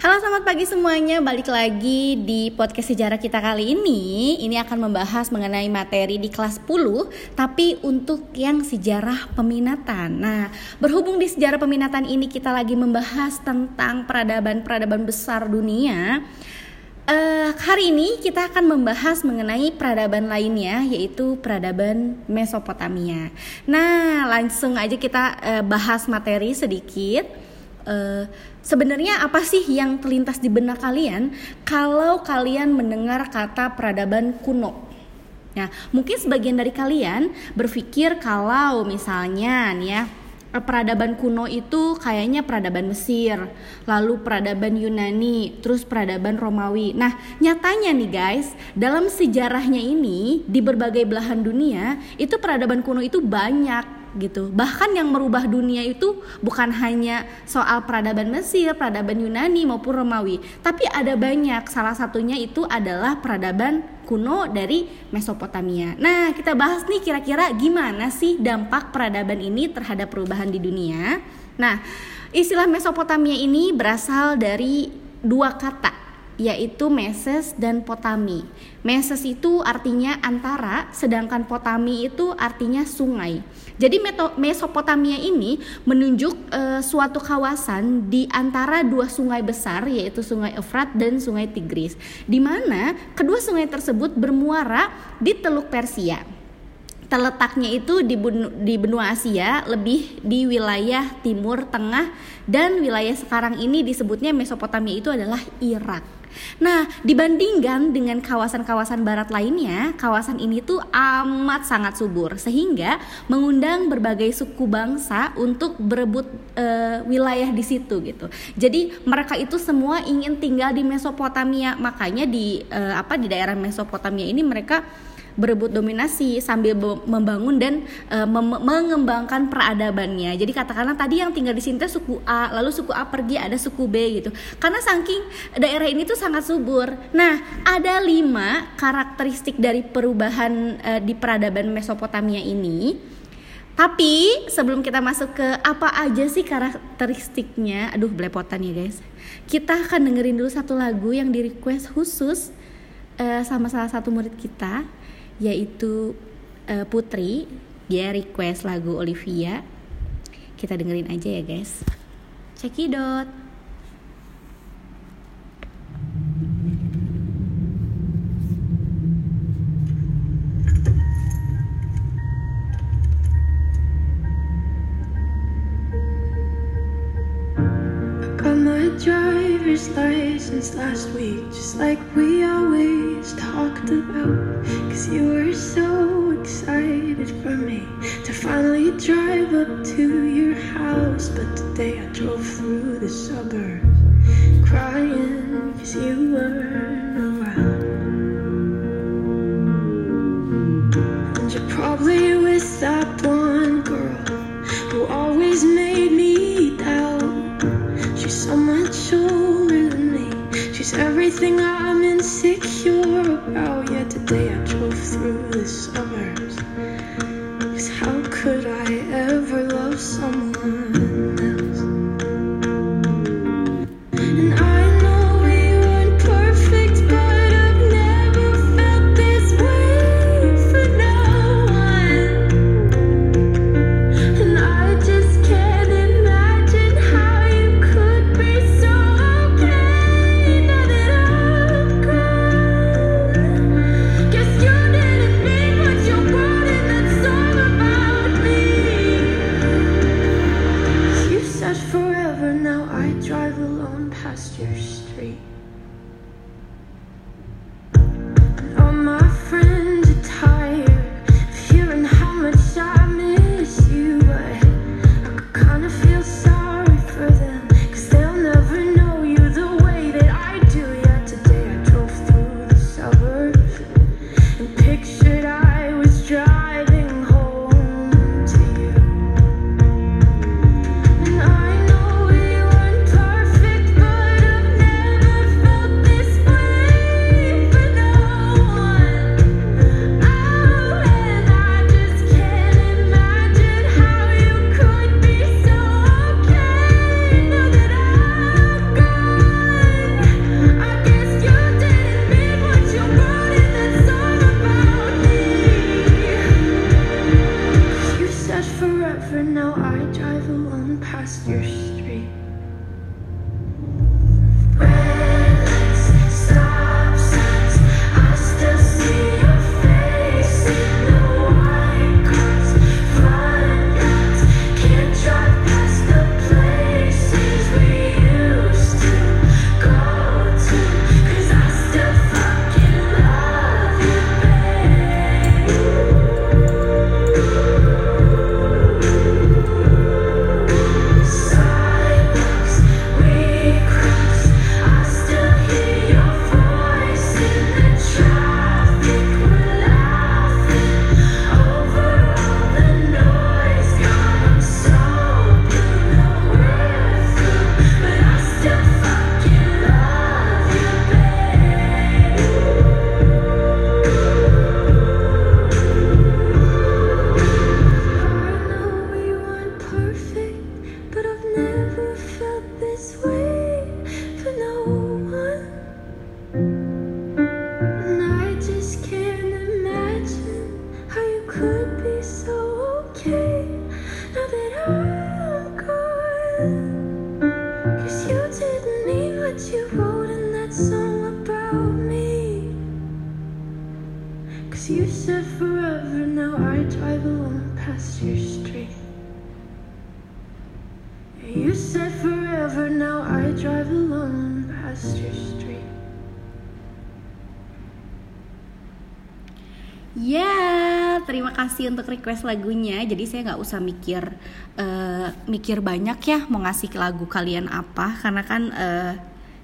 Halo selamat pagi semuanya, balik lagi di podcast sejarah kita kali ini. Ini akan membahas mengenai materi di kelas 10 Tapi untuk yang sejarah peminatan. Nah berhubung di sejarah peminatan ini kita lagi membahas tentang peradaban-peradaban besar dunia Uh, hari ini kita akan membahas mengenai peradaban lainnya yaitu peradaban Mesopotamia. Nah, langsung aja kita uh, bahas materi sedikit. Uh, sebenarnya apa sih yang terlintas di benak kalian kalau kalian mendengar kata peradaban kuno? Nah, mungkin sebagian dari kalian berpikir kalau misalnya nih ya peradaban kuno itu kayaknya peradaban Mesir, lalu peradaban Yunani, terus peradaban Romawi. Nah, nyatanya nih guys, dalam sejarahnya ini di berbagai belahan dunia, itu peradaban kuno itu banyak gitu. Bahkan yang merubah dunia itu bukan hanya soal peradaban Mesir, peradaban Yunani maupun Romawi, tapi ada banyak. Salah satunya itu adalah peradaban kuno dari Mesopotamia. Nah, kita bahas nih kira-kira gimana sih dampak peradaban ini terhadap perubahan di dunia. Nah, istilah Mesopotamia ini berasal dari dua kata yaitu Meses dan Potami. Meses itu artinya antara, sedangkan Potami itu artinya sungai. Jadi Mesopotamia ini menunjuk e, suatu kawasan di antara dua sungai besar yaitu Sungai Efrat dan Sungai Tigris, di mana kedua sungai tersebut bermuara di Teluk Persia terletaknya itu di, di benua Asia, lebih di wilayah Timur Tengah dan wilayah sekarang ini disebutnya Mesopotamia itu adalah Irak. Nah, dibandingkan dengan kawasan-kawasan barat lainnya, kawasan ini tuh amat sangat subur sehingga mengundang berbagai suku bangsa untuk berebut e, wilayah di situ gitu. Jadi mereka itu semua ingin tinggal di Mesopotamia, makanya di e, apa di daerah Mesopotamia ini mereka berebut dominasi sambil membangun dan uh, mengembangkan peradabannya. Jadi katakanlah tadi yang tinggal di sini suku A, lalu suku A pergi ada suku B gitu. Karena saking daerah ini tuh sangat subur. Nah, ada lima karakteristik dari perubahan uh, di peradaban Mesopotamia ini. Tapi sebelum kita masuk ke apa aja sih karakteristiknya, aduh belepotan ya guys. Kita akan dengerin dulu satu lagu yang di request khusus uh, sama salah satu murid kita yaitu uh, Putri dia request lagu Olivia. Kita dengerin aja ya guys. Cekidot driver's last week, just like we always talked about. Cause you were so excited for me to finally drive up to your house. But today I drove through the suburbs crying cause you weren't Ya, terima kasih untuk request lagunya. Jadi saya nggak usah mikir uh, mikir banyak ya mau ngasih lagu kalian apa, karena kan uh,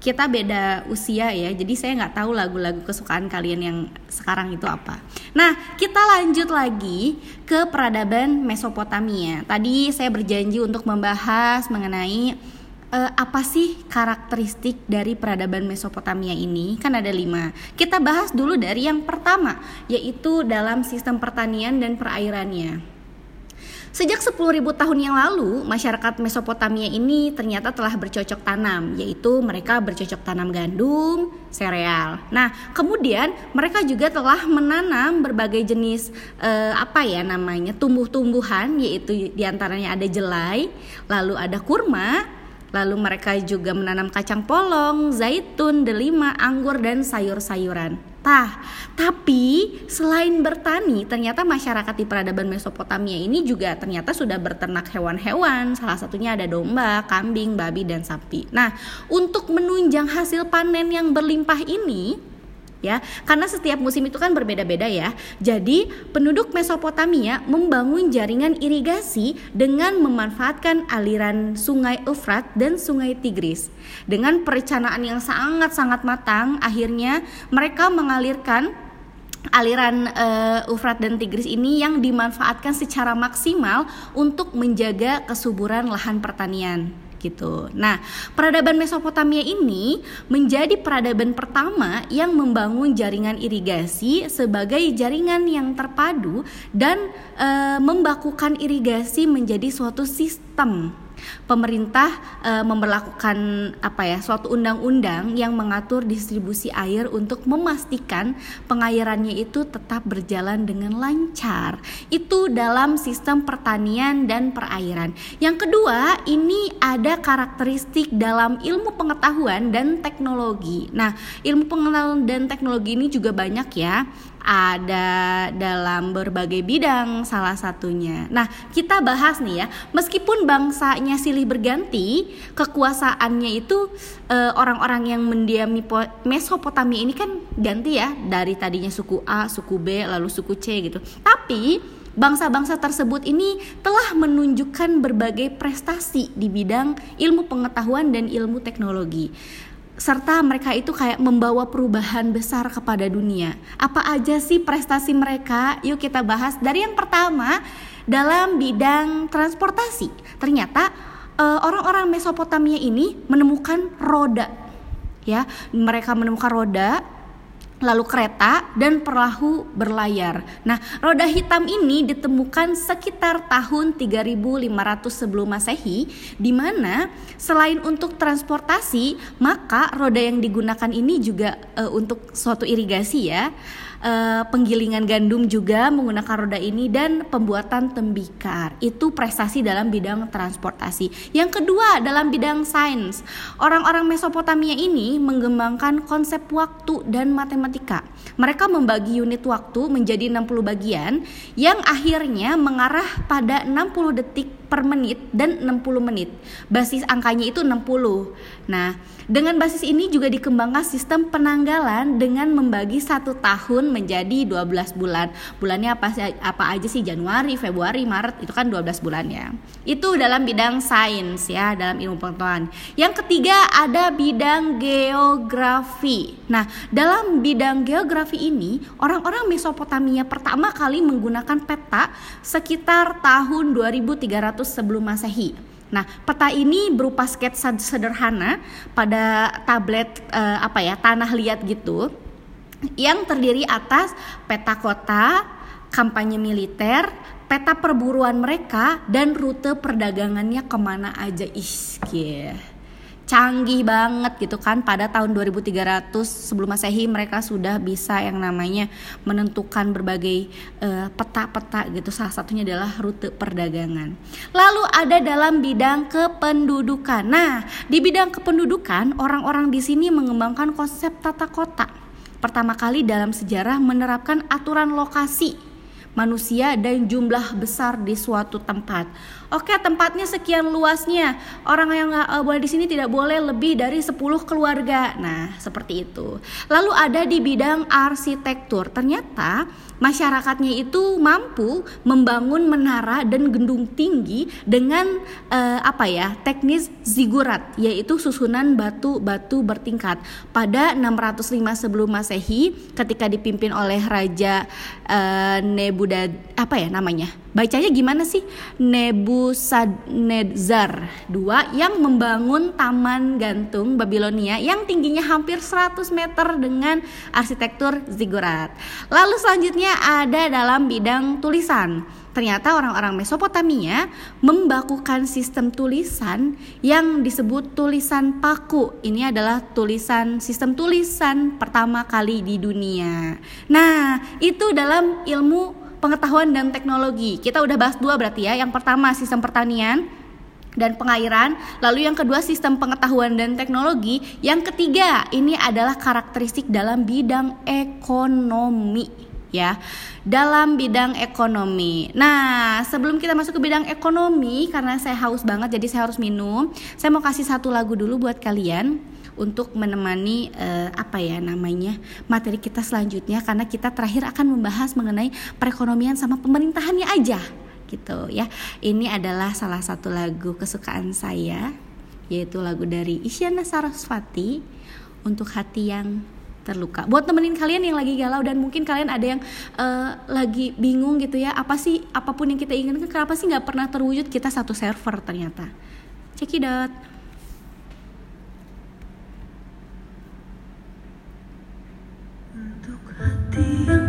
kita beda usia ya. Jadi saya nggak tahu lagu-lagu kesukaan kalian yang sekarang itu apa. Nah, kita lanjut lagi ke peradaban Mesopotamia. Tadi saya berjanji untuk membahas mengenai uh, apa sih karakteristik dari peradaban Mesopotamia ini? Kan ada lima. Kita bahas dulu dari yang pertama, yaitu dalam sistem pertanian dan perairannya. Sejak 10.000 tahun yang lalu, masyarakat Mesopotamia ini ternyata telah bercocok tanam, yaitu mereka bercocok tanam gandum, sereal. Nah, kemudian mereka juga telah menanam berbagai jenis eh, apa ya namanya tumbuh-tumbuhan, yaitu di antaranya ada jelai, lalu ada kurma, Lalu mereka juga menanam kacang polong, zaitun, delima, anggur, dan sayur-sayuran. Tah, tapi selain bertani, ternyata masyarakat di peradaban Mesopotamia ini juga ternyata sudah berternak hewan-hewan. Salah satunya ada domba, kambing, babi, dan sapi. Nah, untuk menunjang hasil panen yang berlimpah ini, ya. Karena setiap musim itu kan berbeda-beda ya. Jadi penduduk Mesopotamia membangun jaringan irigasi dengan memanfaatkan aliran sungai Efrat dan sungai Tigris. Dengan perencanaan yang sangat-sangat matang akhirnya mereka mengalirkan aliran uh, dan Tigris ini yang dimanfaatkan secara maksimal untuk menjaga kesuburan lahan pertanian gitu. Nah, peradaban Mesopotamia ini menjadi peradaban pertama yang membangun jaringan irigasi sebagai jaringan yang terpadu dan e, membakukan irigasi menjadi suatu sistem pemerintah e, memperlakukan apa ya suatu undang-undang yang mengatur distribusi air untuk memastikan pengairannya itu tetap berjalan dengan lancar. Itu dalam sistem pertanian dan perairan. Yang kedua, ini ada karakteristik dalam ilmu pengetahuan dan teknologi. Nah, ilmu pengetahuan dan teknologi ini juga banyak ya ada dalam berbagai bidang salah satunya. Nah, kita bahas nih ya, meskipun bangsanya silih berganti, kekuasaannya itu orang orang-orang yang mendiami Mesopotamia ini kan ganti ya dari tadinya suku A, suku B, lalu suku C gitu. Tapi bangsa-bangsa tersebut ini telah menunjukkan berbagai prestasi di bidang ilmu pengetahuan dan ilmu teknologi serta mereka itu kayak membawa perubahan besar kepada dunia. Apa aja sih prestasi mereka? Yuk kita bahas. Dari yang pertama, dalam bidang transportasi. Ternyata eh, orang-orang Mesopotamia ini menemukan roda. Ya, mereka menemukan roda lalu kereta dan perahu berlayar. Nah, roda hitam ini ditemukan sekitar tahun 3500 sebelum Masehi di mana selain untuk transportasi, maka roda yang digunakan ini juga uh, untuk suatu irigasi ya uh, penggilingan gandum juga menggunakan roda ini dan pembuatan tembikar. Itu prestasi dalam bidang transportasi. Yang kedua dalam bidang sains. Orang-orang Mesopotamia ini mengembangkan konsep waktu dan matematika. Mereka membagi unit waktu menjadi 60 bagian yang akhirnya mengarah pada 60 detik per menit dan 60 menit. Basis angkanya itu 60. Nah, dengan basis ini juga dikembangkan sistem penanggalan dengan membagi satu tahun menjadi 12 bulan. Bulannya apa apa aja sih? Januari, Februari, Maret itu kan 12 bulan ya. Itu dalam bidang sains ya, dalam ilmu pengetahuan. Yang ketiga ada bidang geografi. Nah, dalam bidang geografi ini, orang-orang Mesopotamia pertama kali menggunakan peta sekitar tahun 2300 sebelum Masehi. Nah, peta ini berupa sketsa sederhana pada tablet uh, apa ya, tanah liat gitu yang terdiri atas peta kota, kampanye militer, peta perburuan mereka dan rute perdagangannya ke mana aja iskir canggih banget gitu kan. Pada tahun 2300 sebelum masehi mereka sudah bisa yang namanya menentukan berbagai eh, peta-peta uh, gitu. Salah satunya adalah rute perdagangan. Lalu ada dalam bidang kependudukan. Nah di bidang kependudukan orang-orang di sini mengembangkan konsep tata kota. Pertama kali dalam sejarah menerapkan aturan lokasi manusia dan jumlah besar di suatu tempat. Oke, tempatnya sekian luasnya. Orang yang uh, boleh di sini tidak boleh lebih dari 10 keluarga. Nah, seperti itu. Lalu ada di bidang arsitektur. Ternyata masyarakatnya itu mampu membangun menara dan gedung tinggi dengan uh, apa ya teknis zigurat yaitu susunan batu-batu bertingkat pada 605 sebelum masehi ketika dipimpin oleh raja uh, Nebudad apa ya namanya bacanya gimana sih Nebukadnezar II yang membangun taman gantung Babilonia yang tingginya hampir 100 meter dengan arsitektur zigurat. Lalu selanjutnya ada dalam bidang tulisan. Ternyata orang-orang Mesopotamia membakukan sistem tulisan yang disebut tulisan paku. Ini adalah tulisan sistem tulisan pertama kali di dunia. Nah, itu dalam ilmu pengetahuan dan teknologi. Kita udah bahas dua berarti ya. Yang pertama sistem pertanian dan pengairan, lalu yang kedua sistem pengetahuan dan teknologi, yang ketiga ini adalah karakteristik dalam bidang ekonomi ya dalam bidang ekonomi. Nah, sebelum kita masuk ke bidang ekonomi karena saya haus banget jadi saya harus minum, saya mau kasih satu lagu dulu buat kalian untuk menemani uh, apa ya namanya materi kita selanjutnya karena kita terakhir akan membahas mengenai perekonomian sama pemerintahannya aja gitu ya. Ini adalah salah satu lagu kesukaan saya yaitu lagu dari Isyana Sarasvati untuk hati yang terluka. Buat temenin kalian yang lagi galau dan mungkin kalian ada yang uh, lagi bingung gitu ya, apa sih apa pun yang kita inginkan kenapa sih nggak pernah terwujud kita satu server ternyata. Check tiếng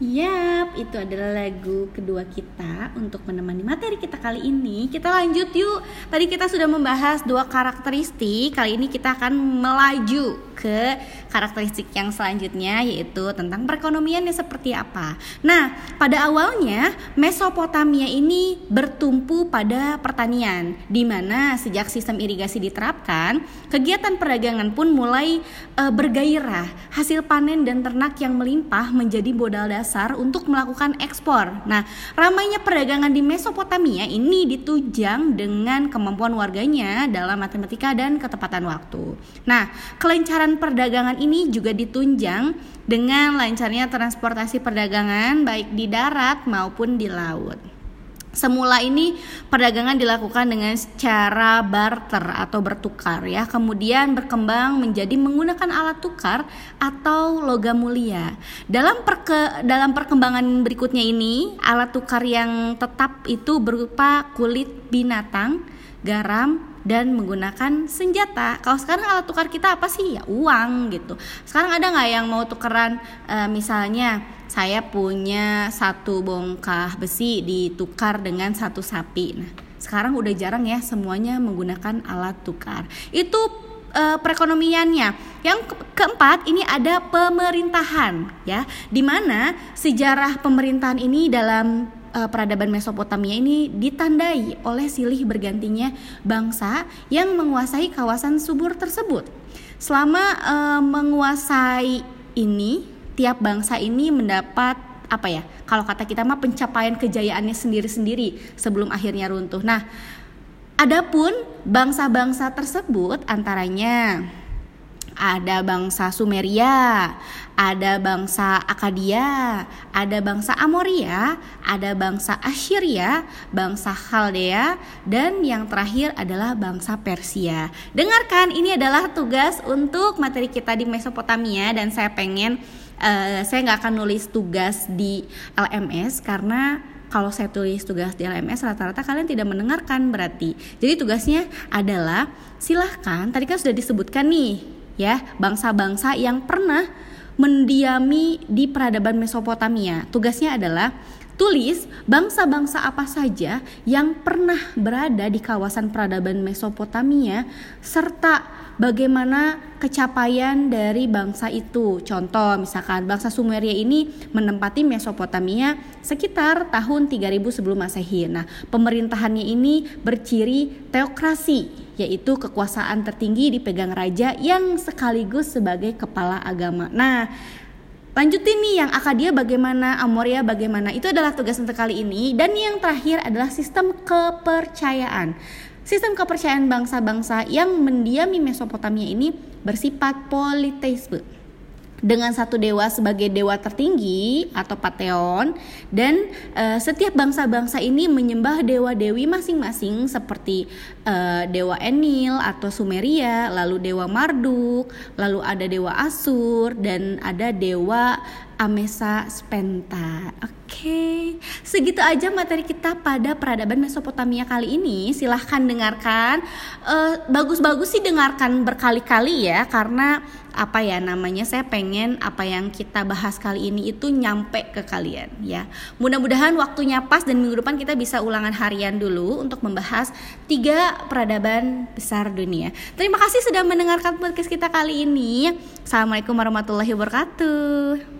Yeah. Yap, itu adalah lagu kedua kita untuk menemani materi kita kali ini. Kita lanjut yuk. Tadi kita sudah membahas dua karakteristik. Kali ini kita akan melaju ke karakteristik yang selanjutnya yaitu tentang perekonomiannya seperti apa. Nah, pada awalnya Mesopotamia ini bertumpu pada pertanian di mana sejak sistem irigasi diterapkan, kegiatan perdagangan pun mulai e, bergairah. Hasil panen dan ternak yang melimpah menjadi modal dasar untuk melakukan ekspor. Nah, ramainya perdagangan di Mesopotamia ini ditunjang dengan kemampuan warganya dalam matematika dan ketepatan waktu. Nah, kelancaran perdagangan ini juga ditunjang dengan lancarnya transportasi perdagangan baik di darat maupun di laut. Semula ini perdagangan dilakukan dengan cara barter atau bertukar ya, kemudian berkembang menjadi menggunakan alat tukar atau logam mulia. Dalam perke, dalam perkembangan berikutnya ini, alat tukar yang tetap itu berupa kulit binatang, garam, dan menggunakan senjata. Kalau sekarang alat tukar kita apa sih? Ya uang gitu. Sekarang ada nggak yang mau tukeran e, misalnya saya punya satu bongkah besi ditukar dengan satu sapi. Nah, sekarang udah jarang ya semuanya menggunakan alat tukar. Itu e, perekonomiannya. Yang ke keempat ini ada pemerintahan ya, di mana sejarah pemerintahan ini dalam uh, peradaban Mesopotamia ini ditandai oleh silih bergantinya bangsa yang menguasai kawasan subur tersebut. Selama uh, menguasai ini, tiap bangsa ini mendapat apa ya? Kalau kata kita mah pencapaian kejayaannya sendiri-sendiri sebelum akhirnya runtuh. Nah, adapun bangsa-bangsa tersebut antaranya ada bangsa Sumeria, ada bangsa Akadia, ada bangsa Amoria, ada bangsa Assyria, bangsa Khaldea, dan yang terakhir adalah bangsa Persia. Dengarkan, ini adalah tugas untuk materi kita di Mesopotamia dan saya pengen uh, saya nggak akan nulis tugas di LMS karena kalau saya tulis tugas di LMS rata-rata kalian tidak mendengarkan berarti. Jadi tugasnya adalah silahkan tadi kan sudah disebutkan nih ya bangsa-bangsa yang pernah mendiami di peradaban Mesopotamia. Tugasnya adalah tulis bangsa-bangsa apa saja yang pernah berada di kawasan peradaban Mesopotamia serta bagaimana kecapaian dari bangsa itu. Contoh misalkan bangsa Sumeria ini menempati Mesopotamia sekitar tahun 3000 sebelum Masehi. Nah, pemerintahannya ini berciri teokrasi yaitu kekuasaan tertinggi dipegang raja yang sekaligus sebagai kepala agama. Nah, lanjutin nih yang Akadia bagaimana, Amoria bagaimana. Itu adalah tugas untuk kali ini dan yang terakhir adalah sistem kepercayaan. Sistem kepercayaan bangsa-bangsa yang mendiami Mesopotamia ini bersifat politeisme dengan satu dewa sebagai dewa tertinggi atau pantheon dan uh, setiap bangsa-bangsa ini menyembah dewa-dewi masing-masing seperti uh, dewa Enil atau Sumeria, lalu dewa Marduk, lalu ada dewa Asur dan ada dewa Amesa Spenta. Oke, okay. segitu aja materi kita pada peradaban Mesopotamia kali ini. Silahkan dengarkan. Uh, bagus-bagus sih dengarkan berkali-kali ya, karena apa ya namanya saya pengen apa yang kita bahas kali ini itu nyampe ke kalian ya. Mudah-mudahan waktunya pas dan minggu depan kita bisa ulangan harian dulu untuk membahas tiga peradaban besar dunia. Terima kasih sudah mendengarkan podcast kita kali ini. Assalamualaikum warahmatullahi wabarakatuh.